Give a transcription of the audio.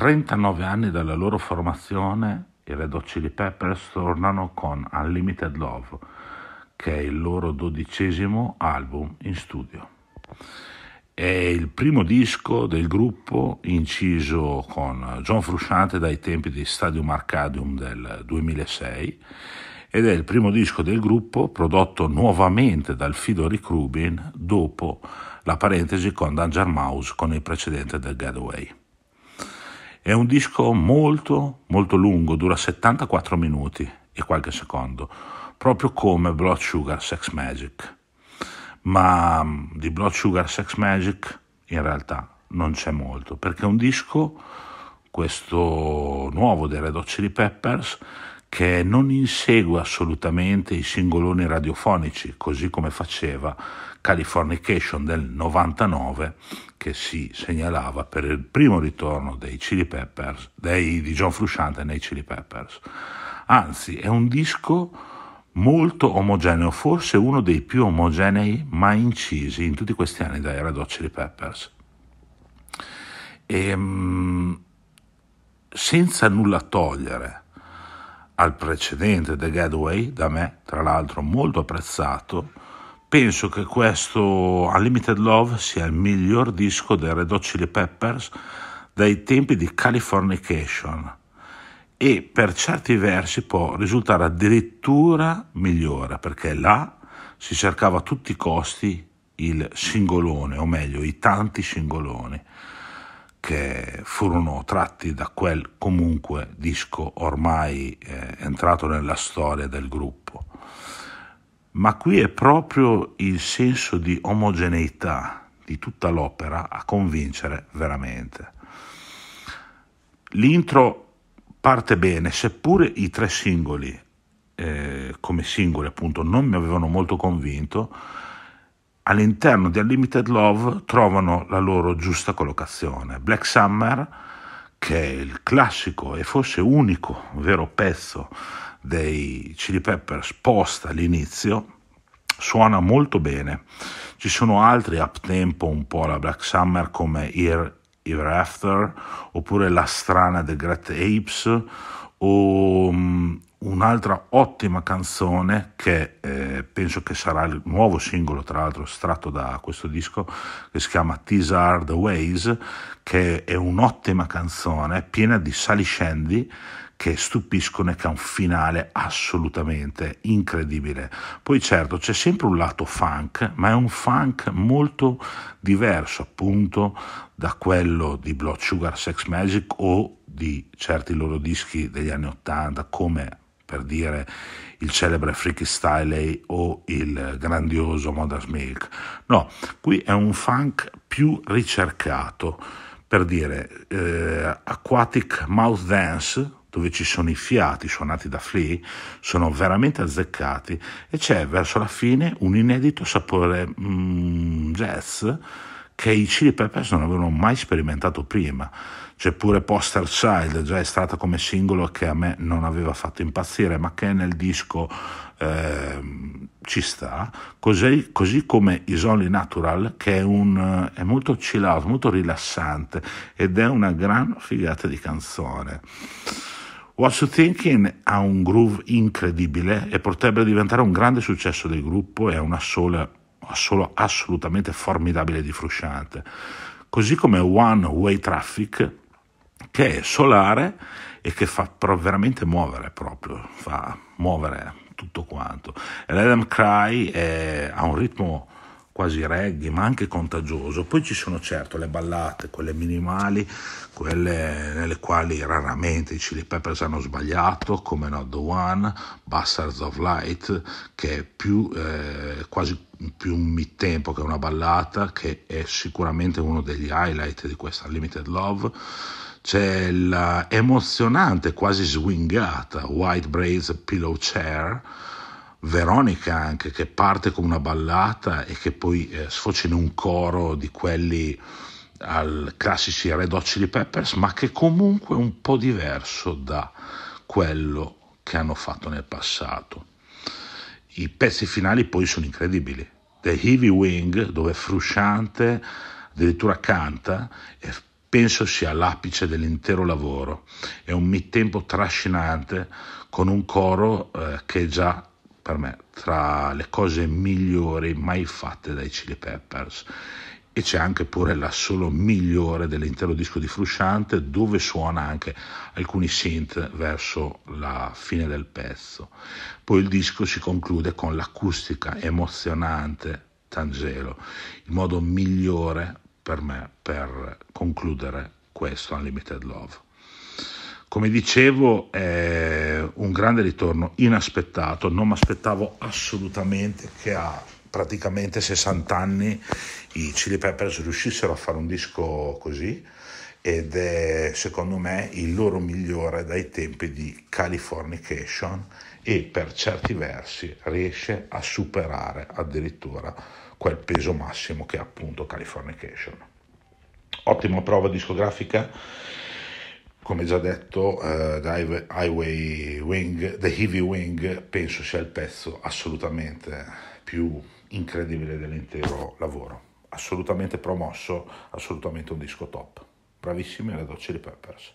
39 anni dalla loro formazione, i Red Hot Chili Peppers tornano con Unlimited Love, che è il loro dodicesimo album in studio. È il primo disco del gruppo inciso con John Frusciante dai tempi di Stadium Arcadium del 2006 ed è il primo disco del gruppo prodotto nuovamente dal fido Rick Rubin dopo la parentesi con Danger Mouse con il precedente del Getaway. È un disco molto molto lungo, dura 74 minuti e qualche secondo, proprio come Blood Sugar Sex Magic. Ma mm, di Blood Sugar Sex Magic in realtà non c'è molto, perché è un disco, questo nuovo dei Red Hot Chili Peppers, che non insegue assolutamente i singoloni radiofonici, così come faceva Californication del 99 che si segnalava per il primo ritorno dei Chili Peppers, dei, di John Frusciante nei Chili Peppers. Anzi, è un disco molto omogeneo, forse uno dei più omogenei mai incisi in tutti questi anni dai Red Hot Chili Peppers. E, ehm, senza nulla togliere al precedente The Getaway, da me tra l'altro molto apprezzato, penso che questo Unlimited Love sia il miglior disco dei Red Hot Chili Peppers dai tempi di Californication e per certi versi può risultare addirittura migliore perché là si cercava a tutti i costi il singolone, o meglio i tanti singoloni che furono tratti da quel comunque disco ormai eh, entrato nella storia del gruppo ma qui è proprio il senso di omogeneità di tutta l'opera a convincere veramente. L'intro parte bene, seppure i tre singoli, eh, come singoli appunto, non mi avevano molto convinto, all'interno di Unlimited Love trovano la loro giusta collocazione. Black Summer, che è il classico e forse unico vero pezzo dei Chili Peppers post all'inizio suona molto bene. Ci sono altri up tempo un po' alla Black Summer come Here Ever After oppure La strana The Great Apes o um, un'altra ottima canzone che eh, penso che sarà il nuovo singolo tra l'altro estratto da questo disco che si chiama These Are The Ways che è un'ottima canzone piena di saliscendi che stupiscono e che ha un finale assolutamente incredibile. Poi certo c'è sempre un lato funk, ma è un funk molto diverso appunto da quello di Blood Sugar Sex Magic o di certi loro dischi degli anni Ottanta come per dire il celebre Freaky Style o il grandioso Mother's Milk. No, qui è un funk più ricercato, per dire eh, Aquatic Mouth Dance, dove ci sono i fiati suonati da Flea, sono veramente azzeccati e c'è verso la fine un inedito sapore mm, jazz che i Chili Peppers non avevano mai sperimentato prima. C'è pure Poster Child, già estratto come singolo, che a me non aveva fatto impazzire, ma che nel disco eh, ci sta, così, così, come Is Only Natural, che è, un, è molto chill out, molto rilassante ed è una gran figata di canzone. What's You Thinking ha un groove incredibile e potrebbe diventare un grande successo del gruppo e una sola, solo assolutamente formidabile di Frusciante. Così come One Way Traffic, che è solare e che fa veramente muovere proprio, fa muovere tutto quanto. E l'Adam Cry è, ha un ritmo quasi reggae, ma anche contagioso. Poi ci sono certo le ballate, quelle minimali, quelle nelle quali raramente i Chili Peppers hanno sbagliato, come Not The One, Bastards of Light, che è più, eh, quasi più un mid-tempo che una ballata, che è sicuramente uno degli highlight di questa Limited Love. C'è la emozionante, quasi swingata White Braids Pillow Chair, Veronica anche che parte come una ballata e che poi eh, sfocia in un coro di quelli al classici Red Hot Chili Peppers, ma che comunque è un po' diverso da quello che hanno fatto nel passato. I pezzi finali poi sono incredibili. The Heavy Wing, dove Frusciante addirittura canta, e penso sia l'apice dell'intero lavoro. È un mid-tempo trascinante con un coro eh, che è già per me tra le cose migliori mai fatte dai Chili Peppers e c'è anche pure la solo migliore dell'intero disco di Frusciante dove suona anche alcuni synth verso la fine del pezzo. Poi il disco si conclude con l'acustica emozionante Tangelo, il modo migliore per me per concludere questo Unlimited Love. Come dicevo, è un grande ritorno inaspettato, non mi aspettavo assolutamente che a praticamente 60 anni i Chili Peppers riuscissero a fare un disco così ed è secondo me il loro migliore dai tempi di Californication e per certi versi riesce a superare addirittura quel peso massimo che è appunto Californication. Ottima prova discografica, come già detto, uh, The Highway Wing, The Heavy Wing penso sia il pezzo assolutamente più incredibile dell'intero lavoro. Assolutamente promosso, assolutamente un disco top. Bravissimi alle Docce di Peppers.